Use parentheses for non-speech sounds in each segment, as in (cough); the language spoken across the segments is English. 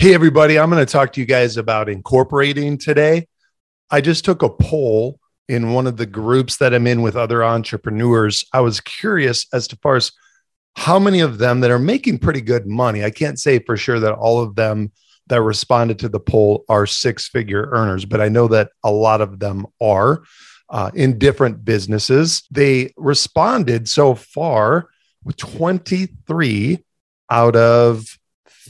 Hey, everybody, I'm going to talk to you guys about incorporating today. I just took a poll in one of the groups that I'm in with other entrepreneurs. I was curious as to far as how many of them that are making pretty good money. I can't say for sure that all of them that responded to the poll are six figure earners, but I know that a lot of them are uh, in different businesses. They responded so far with 23 out of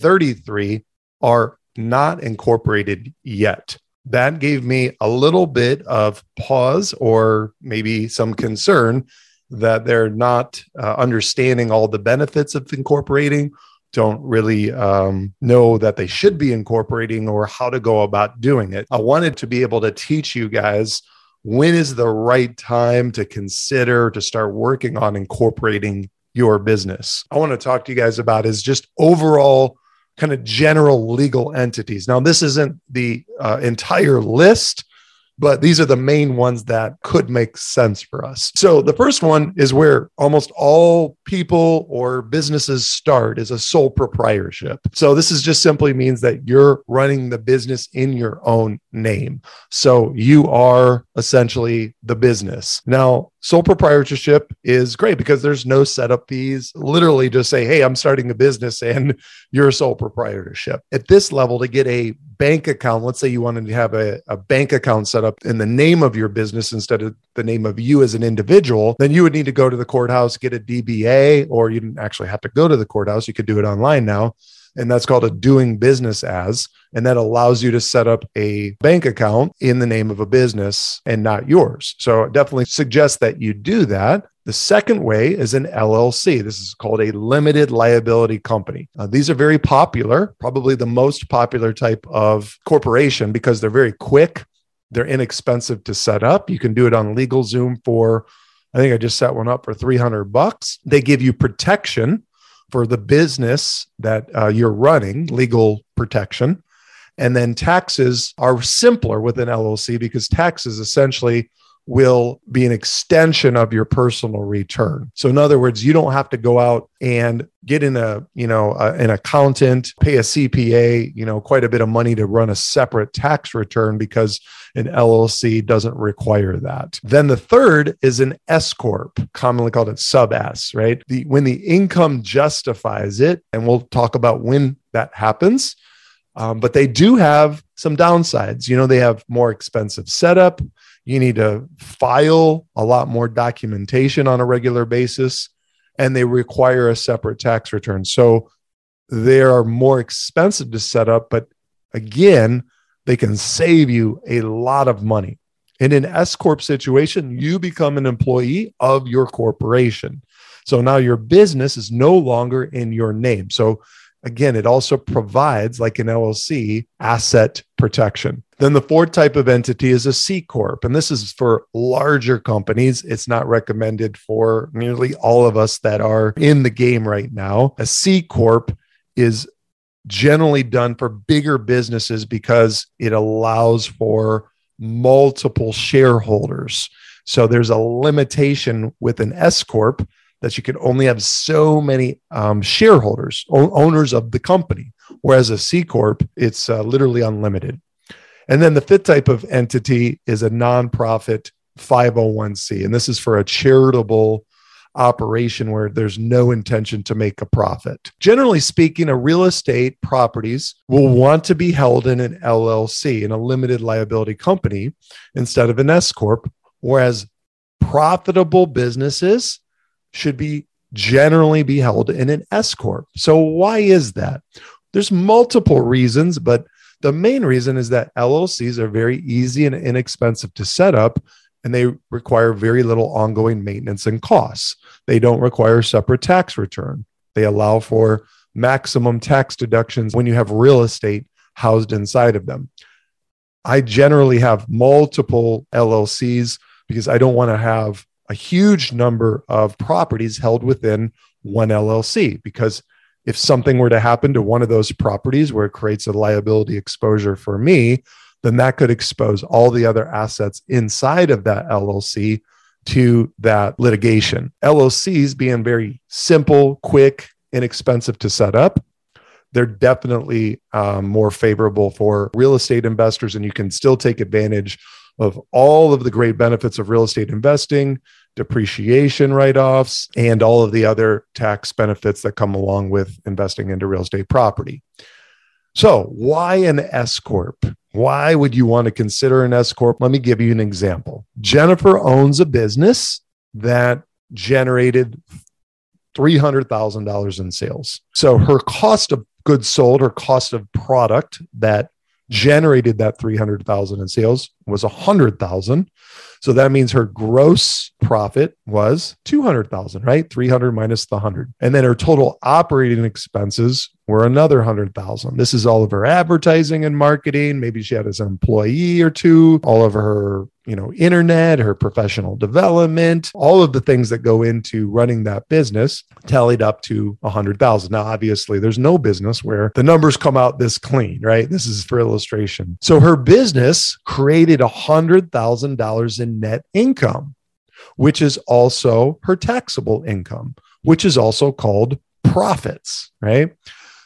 33 are not incorporated yet. That gave me a little bit of pause or maybe some concern that they're not uh, understanding all the benefits of incorporating, don't really um, know that they should be incorporating or how to go about doing it. I wanted to be able to teach you guys when is the right time to consider to start working on incorporating your business. I want to talk to you guys about is just overall kind of general legal entities. Now, this isn't the uh, entire list but these are the main ones that could make sense for us. So the first one is where almost all people or businesses start is a sole proprietorship. So this is just simply means that you're running the business in your own name. So you are essentially the business. Now, sole proprietorship is great because there's no setup fees. Literally just say, "Hey, I'm starting a business and (laughs) you're a sole proprietorship." At this level to get a bank account, let's say you wanted to have a, a bank account set up in the name of your business instead of the name of you as an individual, then you would need to go to the courthouse, get a DBA, or you didn't actually have to go to the courthouse. You could do it online now. And that's called a doing business as. And that allows you to set up a bank account in the name of a business and not yours. So definitely suggest that you do that. The second way is an LLC. This is called a limited liability company. Uh, these are very popular, probably the most popular type of corporation because they're very quick, they're inexpensive to set up. You can do it on LegalZoom for, I think I just set one up for 300 bucks. They give you protection for the business that uh, you're running, legal protection. And then taxes are simpler with an LLC because taxes essentially will be an extension of your personal return. So in other words, you don't have to go out and get in a, you know, a, an accountant, pay a CPA, you know, quite a bit of money to run a separate tax return because an LLC doesn't require that. Then the third is an S corp, commonly called a sub S, right? The when the income justifies it, and we'll talk about when that happens. Um, but they do have some downsides. You know, they have more expensive setup you need to file a lot more documentation on a regular basis, and they require a separate tax return. So they are more expensive to set up, but again, they can save you a lot of money. In an S Corp situation, you become an employee of your corporation. So now your business is no longer in your name. So again, it also provides, like an LLC, asset protection. Then the fourth type of entity is a C Corp. And this is for larger companies. It's not recommended for nearly all of us that are in the game right now. A C Corp is generally done for bigger businesses because it allows for multiple shareholders. So there's a limitation with an S Corp that you can only have so many um, shareholders, o- owners of the company. Whereas a C Corp, it's uh, literally unlimited. And then the fifth type of entity is a nonprofit 501c. And this is for a charitable operation where there's no intention to make a profit. Generally speaking, a real estate properties will want to be held in an LLC, in a limited liability company, instead of an S Corp, whereas profitable businesses should be generally be held in an S Corp. So why is that? There's multiple reasons, but the main reason is that LLCs are very easy and inexpensive to set up, and they require very little ongoing maintenance and costs. They don't require separate tax return. They allow for maximum tax deductions when you have real estate housed inside of them. I generally have multiple LLCs because I don't want to have a huge number of properties held within one LLC. Because if something were to happen to one of those properties where it creates a liability exposure for me, then that could expose all the other assets inside of that LLC to that litigation. LLCs being very simple, quick, inexpensive to set up. They're definitely um, more favorable for real estate investors, and you can still take advantage of all of the great benefits of real estate investing, depreciation write offs, and all of the other tax benefits that come along with investing into real estate property. So, why an S Corp? Why would you want to consider an S Corp? Let me give you an example. Jennifer owns a business that generated $300,000 in sales. So her cost of goods sold, her cost of product that generated that 300,000 in sales was 100,000. So that means her gross profit was 200,000, right? 300 minus the 100. And then her total operating expenses were another 100,000. This is all of her advertising and marketing. Maybe she had as an employee or two, all of her you know, internet, her professional development, all of the things that go into running that business tallied up to a hundred thousand. Now, obviously there's no business where the numbers come out this clean, right? This is for illustration. So her business created a hundred thousand dollars in net income, which is also her taxable income, which is also called profits, right?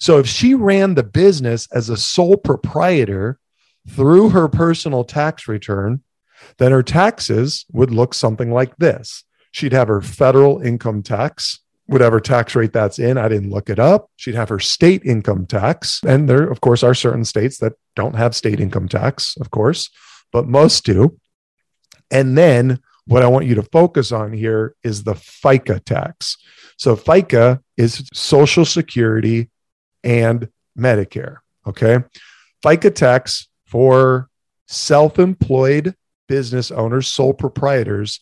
So if she ran the business as a sole proprietor through her personal tax return, then her taxes would look something like this. She'd have her federal income tax, whatever tax rate that's in. I didn't look it up. She'd have her state income tax. And there, of course, are certain states that don't have state income tax, of course, but most do. And then what I want you to focus on here is the FICA tax. So FICA is Social Security and Medicare. Okay. FICA tax for self employed business owners, sole proprietors,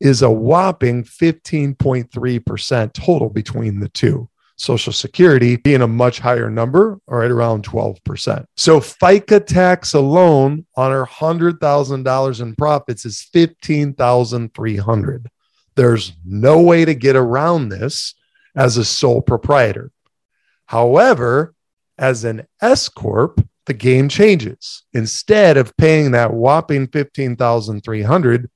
is a whopping 15.3% total between the two. Social Security being a much higher number, or at around 12%. So FICA tax alone on our $100,000 in profits is 15,300. There's no way to get around this as a sole proprietor. However, as an S corp, the game changes. Instead of paying that whopping 15,300,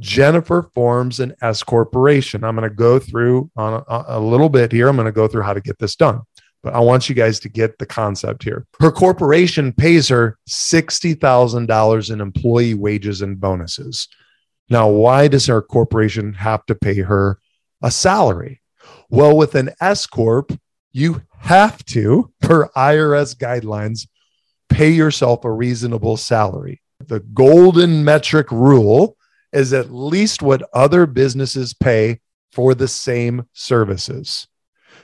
Jennifer forms an S corporation. I'm going to go through on a, a little bit here. I'm going to go through how to get this done. But I want you guys to get the concept here. Her corporation pays her $60,000 in employee wages and bonuses. Now, why does her corporation have to pay her a salary? Well, with an S Corp, you have to, per IRS guidelines, pay yourself a reasonable salary. The golden metric rule is at least what other businesses pay for the same services.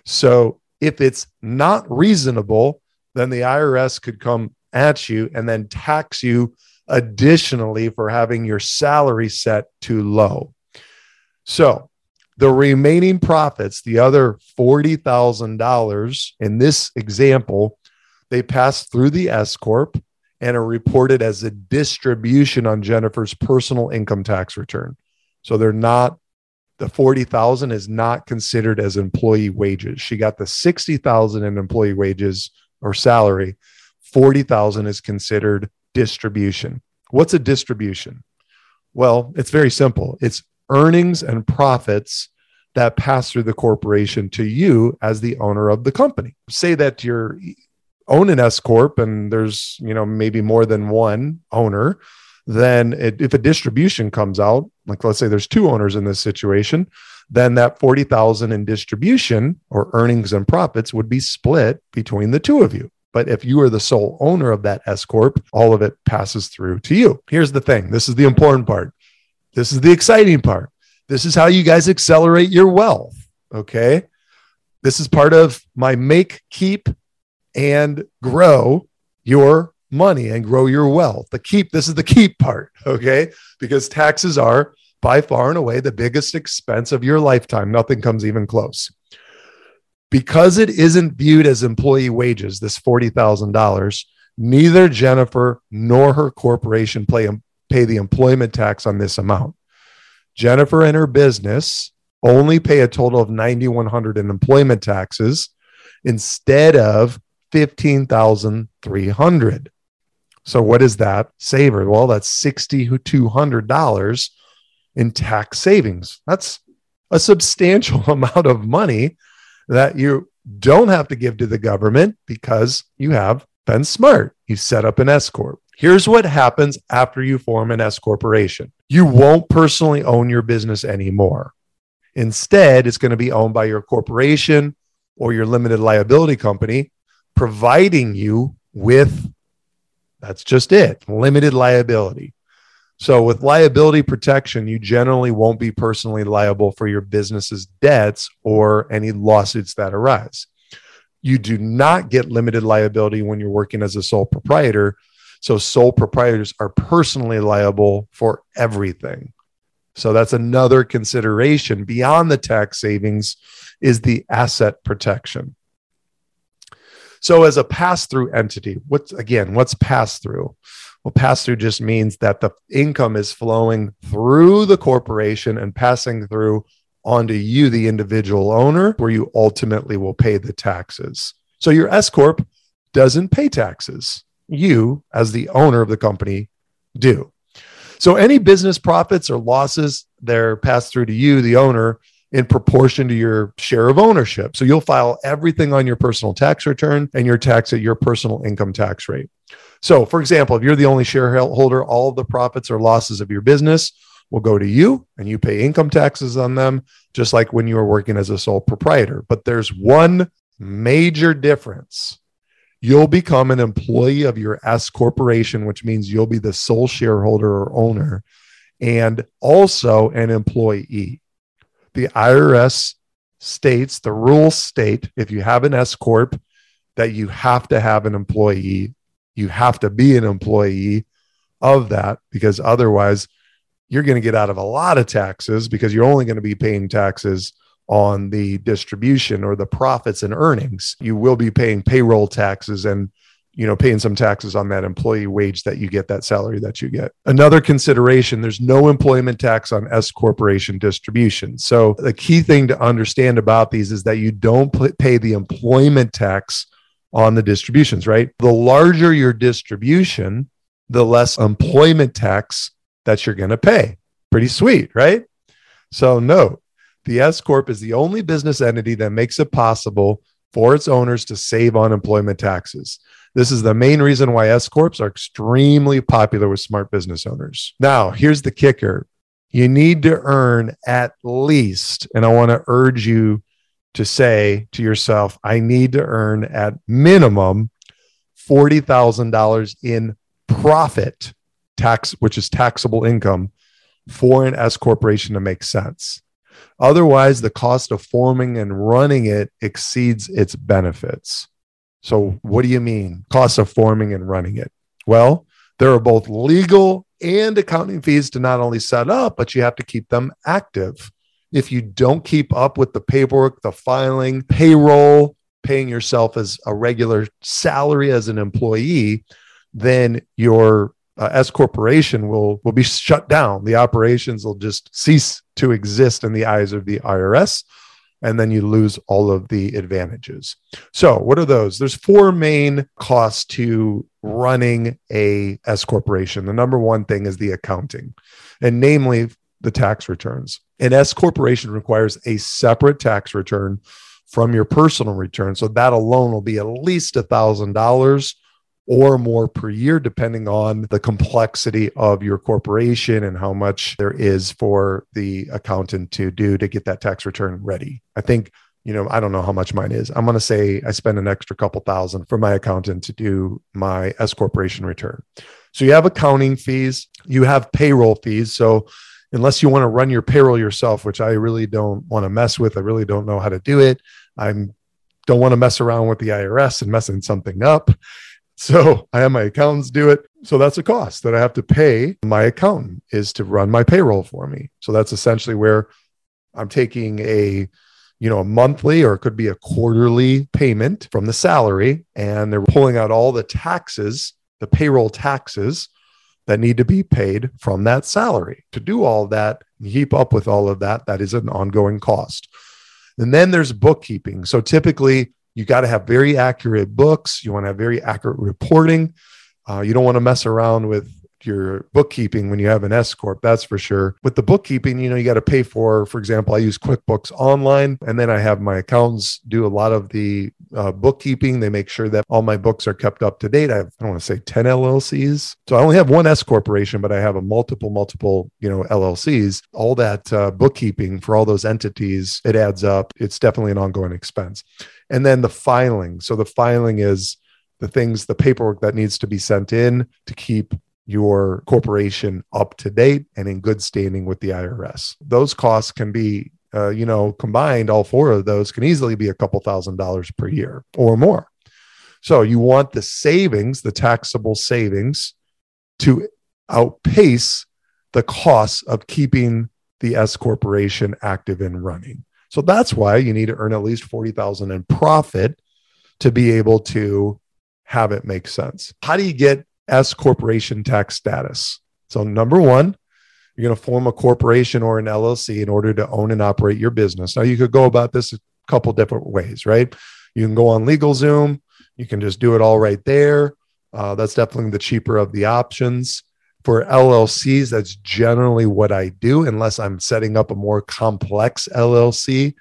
So if it's not reasonable, then the IRS could come at you and then tax you additionally for having your salary set too low. So the remaining profits, the other $40,000 in this example, they pass through the S Corp and are reported as a distribution on Jennifer's personal income tax return. So they're not the 40,000 is not considered as employee wages. She got the 60,000 in employee wages or salary. 40,000 is considered distribution. What's a distribution? Well, it's very simple. It's earnings and profits that pass through the corporation to you as the owner of the company. Say that you're own an S corp and there's you know maybe more than one owner, then it, if a distribution comes out, like let's say there's two owners in this situation, then that forty thousand in distribution or earnings and profits would be split between the two of you. But if you are the sole owner of that S corp, all of it passes through to you. Here's the thing: this is the important part. This is the exciting part. This is how you guys accelerate your wealth. Okay. This is part of my make, keep, and grow your money and grow your wealth. The keep, this is the keep part, (laughs) okay? Because taxes are by far and away the biggest expense of your lifetime. Nothing comes even close. Because it isn't viewed as employee wages, this $40,000, neither Jennifer nor her corporation pay, pay the employment tax on this amount. Jennifer and her business only pay a total of 9100 in employment taxes instead of 15,300. So what is that saver? Well, that's $6200 in tax savings. That's a substantial (laughs) amount of money that you don't have to give to the government because you have been smart. You set up an S corp. Here's what happens after you form an S corporation. You won't personally own your business anymore. Instead, it's going to be owned by your corporation or your limited liability company, providing you with that's just it limited liability. So, with liability protection, you generally won't be personally liable for your business's debts or any lawsuits that arise. You do not get limited liability when you're working as a sole proprietor. So, sole proprietors are personally liable for everything. So, that's another consideration beyond the tax savings is the asset protection. So, as a pass through entity, what's again, what's pass through? Well, pass through just means that the income is flowing through the corporation and passing through onto you, the individual owner, where you ultimately will pay the taxes. So your S Corp doesn't pay taxes. You, as the owner of the company, do. So any business profits or losses, they're passed through to you, the owner, in proportion to your share of ownership. So you'll file everything on your personal tax return and your tax at your personal income tax rate. So, for example, if you're the only shareholder, all of the profits or losses of your business will go to you and you pay income taxes on them, just like when you were working as a sole proprietor. But there's one major difference. You'll become an employee of your S corporation, which means you'll be the sole shareholder or owner and also an employee. The IRS states, the rules state, if you have an S Corp, that you have to have an employee you have to be an employee of that because otherwise you're going to get out of a lot of taxes because you're only going to be paying taxes on the distribution or the profits and earnings. You will be paying payroll taxes and you know paying some taxes on that employee wage that you get that salary that you get another consideration there's no employment tax on s corporation distribution so the key thing to understand about these is that you don't pay the employment tax on the distributions, right? The larger your distribution, the less employment tax that you're going to pay. Pretty sweet, right? So, note the S Corp is the only business entity that makes it possible for its owners to save on employment taxes. This is the main reason why S Corps are extremely popular with smart business owners. Now, here's the kicker you need to earn at least, and I want to urge you to say to yourself, I need to earn at minimum $40,000 in profit tax, which is taxable income for an S corporation to make sense. Otherwise, the cost of forming and running it exceeds its benefits. So, what do you mean, cost of forming and running it? Well, there are both legal and accounting fees to not only set up, but you have to keep them active if you don't keep up with the paperwork, the filing, payroll, paying yourself as a regular salary as an employee, then your uh, S corporation will will be shut down. The operations will just cease to exist in the eyes of the IRS, and then you lose all of the advantages. So, what are those? There's four main costs to running a S corporation. The number one thing is the accounting, and namely the tax returns. An S corporation requires a separate tax return from your personal return. So that alone will be at least a thousand dollars or more per year, depending on the complexity of your corporation and how much there is for the accountant to do to get that tax return ready. I think, you know, I don't know how much mine is. I'm going to say I spend an extra couple thousand for my accountant to do my S corporation return. So you have accounting fees, you have payroll fees. So unless you want to run your payroll yourself, which I really don't want to mess with. I really don't know how to do it. I don't want to mess around with the IRS and messing something up. So I have my accountants do it. So that's a cost that I have to pay my accountant is to run my payroll for me. So that's essentially where I'm taking a you know, a monthly or it could be a quarterly payment from the salary. And they're pulling out all the taxes, the payroll taxes that need to be paid from that salary. To do all that, and keep up with all of that, that is an ongoing cost. And then there's bookkeeping. So typically, you got to have very accurate books. You want to have very accurate reporting. Uh, you don't want to mess around with your bookkeeping when you have an S corp. That's for sure. With the bookkeeping, you know, you got to pay for. For example, I use QuickBooks Online, and then I have my accountants do a lot of the uh, bookkeeping. They make sure that all my books are kept up to date. I have I don't want to say ten LLCs, so I only have one S corporation, but I have a multiple multiple you know LLCs. All that uh, bookkeeping for all those entities, it adds up. It's definitely an ongoing expense. And then the filing. So the filing is the things, the paperwork that needs to be sent in to keep your corporation up to date and in good standing with the IRS. Those costs can be, uh, you know, combined, all four of those can easily be a couple thousand dollars per year or more. So you want the savings, the taxable savings, to outpace the costs of keeping the S corporation active and running. So that's why you need to earn at least 40,000 in profit to be able to have it make sense. How do you get S corporation tax status. So, number one, you're going to form a corporation or an LLC in order to own and operate your business. Now, you could go about this a couple different ways, right? You can go on LegalZoom, you can just do it all right there. Uh, that's definitely the cheaper of the options. For LLCs, that's generally what I do, unless I'm setting up a more complex LLC.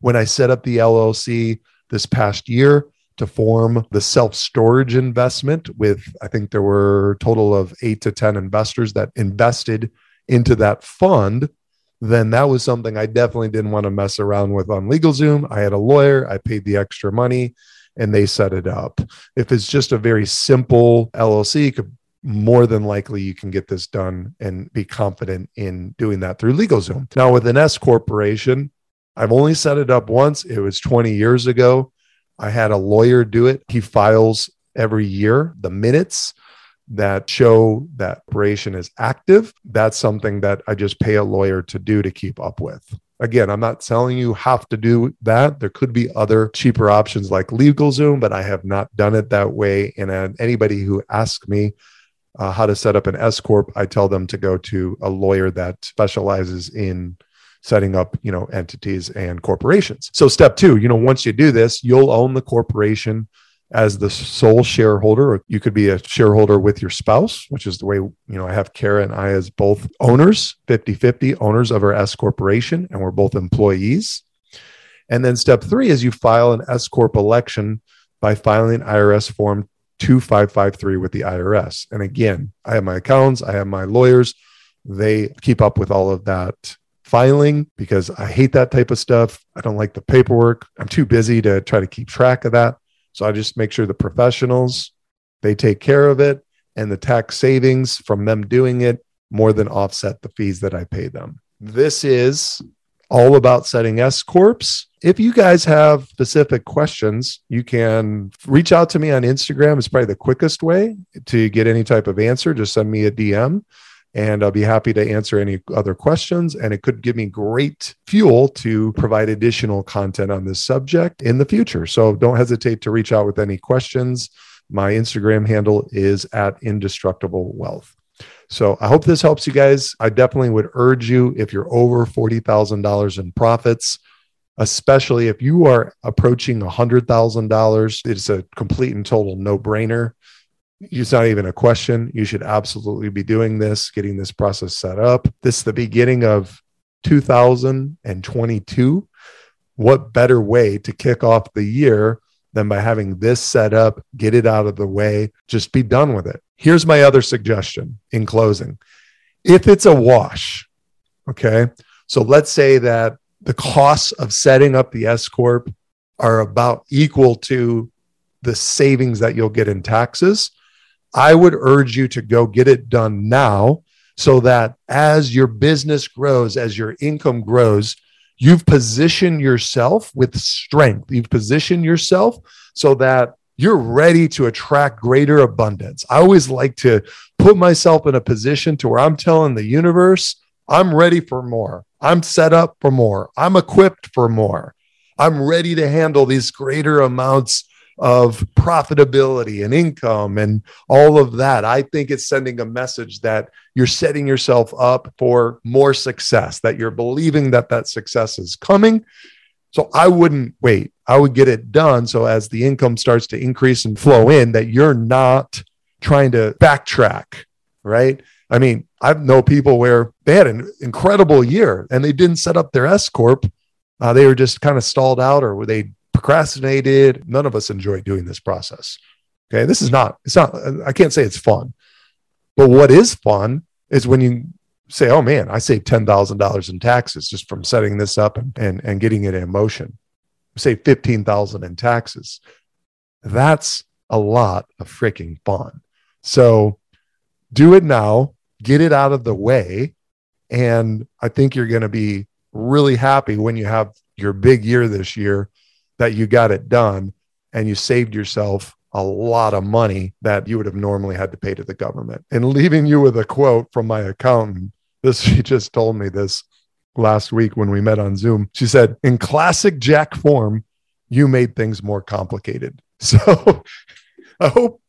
When I set up the LLC this past year, to form the self storage investment with, I think there were a total of eight to 10 investors that invested into that fund, then that was something I definitely didn't want to mess around with on LegalZoom. I had a lawyer, I paid the extra money and they set it up. If it's just a very simple LLC, could more than likely you can get this done and be confident in doing that through LegalZoom. Now, with an S corporation, I've only set it up once. It was 20 years ago. I had a lawyer do it. He files every year the minutes that show that operation is active. That's something that I just pay a lawyer to do to keep up with. Again, I'm not telling you have to do that. There could be other cheaper options like LegalZoom, but I have not done it that way. And uh, anybody who asks me uh, how to set up an S corp, I tell them to go to a lawyer that specializes in setting up, you know, entities and corporations. So step two, you know, once you do this, you'll own the corporation as the sole shareholder, or you could be a shareholder with your spouse, which is the way, you know, I have Kara and I as both owners, 50 50 owners of our S corporation, and we're both employees. And then step three is you file an S corp election by filing IRS form 2553 with the IRS. And again, I have my accountants, I have my lawyers, they keep up with all of that filing because I hate that type of stuff. I don't like the paperwork. I'm too busy to try to keep track of that. So I just make sure the professionals they take care of it and the tax savings from them doing it more than offset the fees that I pay them. This is all about setting S corps. If you guys have specific questions, you can reach out to me on Instagram. It's probably the quickest way to get any type of answer. Just send me a DM and I'll be happy to answer any other questions. And it could give me great fuel to provide additional content on this subject in the future. So don't hesitate to reach out with any questions. My Instagram handle is at indestructible wealth. So I hope this helps you guys. I definitely would urge you if you're over $40,000 in profits, especially if you are approaching $100,000, it's a complete and total no brainer it's not even a question. You should absolutely be doing this, getting this process set up. This is the beginning of 2022. What better way to kick off the year than by having this set up, get it out of the way, just be done with it? Here's my other suggestion in closing. If it's a wash, okay, so let's say that the costs of setting up the S Corp are about equal to the savings that you'll get in taxes I would urge you to go get it done now so that as your business grows, as your income grows, you've positioned yourself with strength. You've positioned yourself so that you're ready to attract greater abundance. I always like to put myself in a position to where I'm telling the universe, I'm ready for more. I'm set up for more. I'm equipped for more. I'm ready to handle these greater amounts of profitability and income and all of that. I think it's sending a message that you're setting yourself up for more success, that you're believing that that success is coming. So I wouldn't wait. I would get it done. So as the income starts to increase and flow in, that you're not trying to backtrack, right? I mean, I know people where they had an incredible year and they didn't set up their S corp. Uh, they were just kind of stalled out or were they procrastinated. None of us enjoy doing this process. Okay. This is not, it's not, I can't say it's fun, but what is fun is when you say, oh man, I saved $10,000 in taxes just from setting this up and, and, and getting it in motion. Say 15,000 in taxes. That's a lot of freaking fun. So do it now, get it out of the way. And I think you're going to be really happy when you have your big year this year that you got it done and you saved yourself a lot of money that you would have normally had to pay to the government. And leaving you with a quote from my accountant, this (laughs) she just told me this last week when we met on Zoom. She said, "In classic Jack form, you made things more complicated." (laughs) So I hope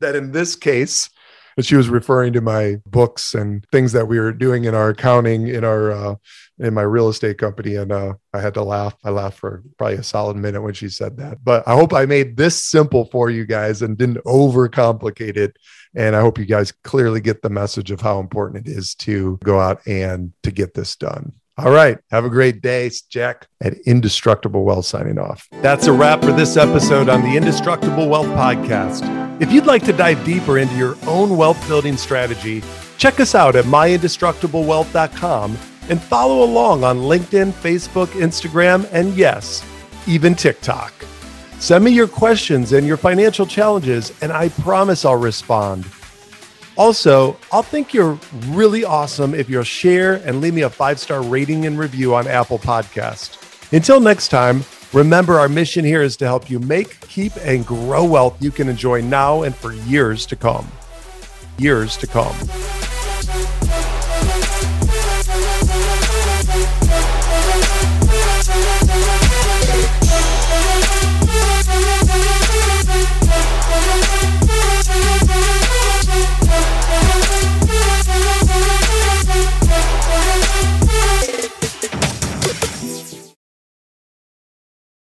that in this case but she was referring to my books and things that we were doing in our accounting in our uh, in my real estate company and uh, i had to laugh i laughed for probably a solid minute when she said that but i hope i made this simple for you guys and didn't overcomplicate it and i hope you guys clearly get the message of how important it is to go out and to get this done all right. Have a great day. Jack at Indestructible Wealth signing off. That's a wrap for this episode on the Indestructible Wealth Podcast. If you'd like to dive deeper into your own wealth building strategy, check us out at myindestructiblewealth.com and follow along on LinkedIn, Facebook, Instagram, and yes, even TikTok. Send me your questions and your financial challenges, and I promise I'll respond. Also, I'll think you're really awesome if you'll share and leave me a five star rating and review on Apple Podcast. Until next time, remember our mission here is to help you make, keep, and grow wealth you can enjoy now and for years to come. Years to come.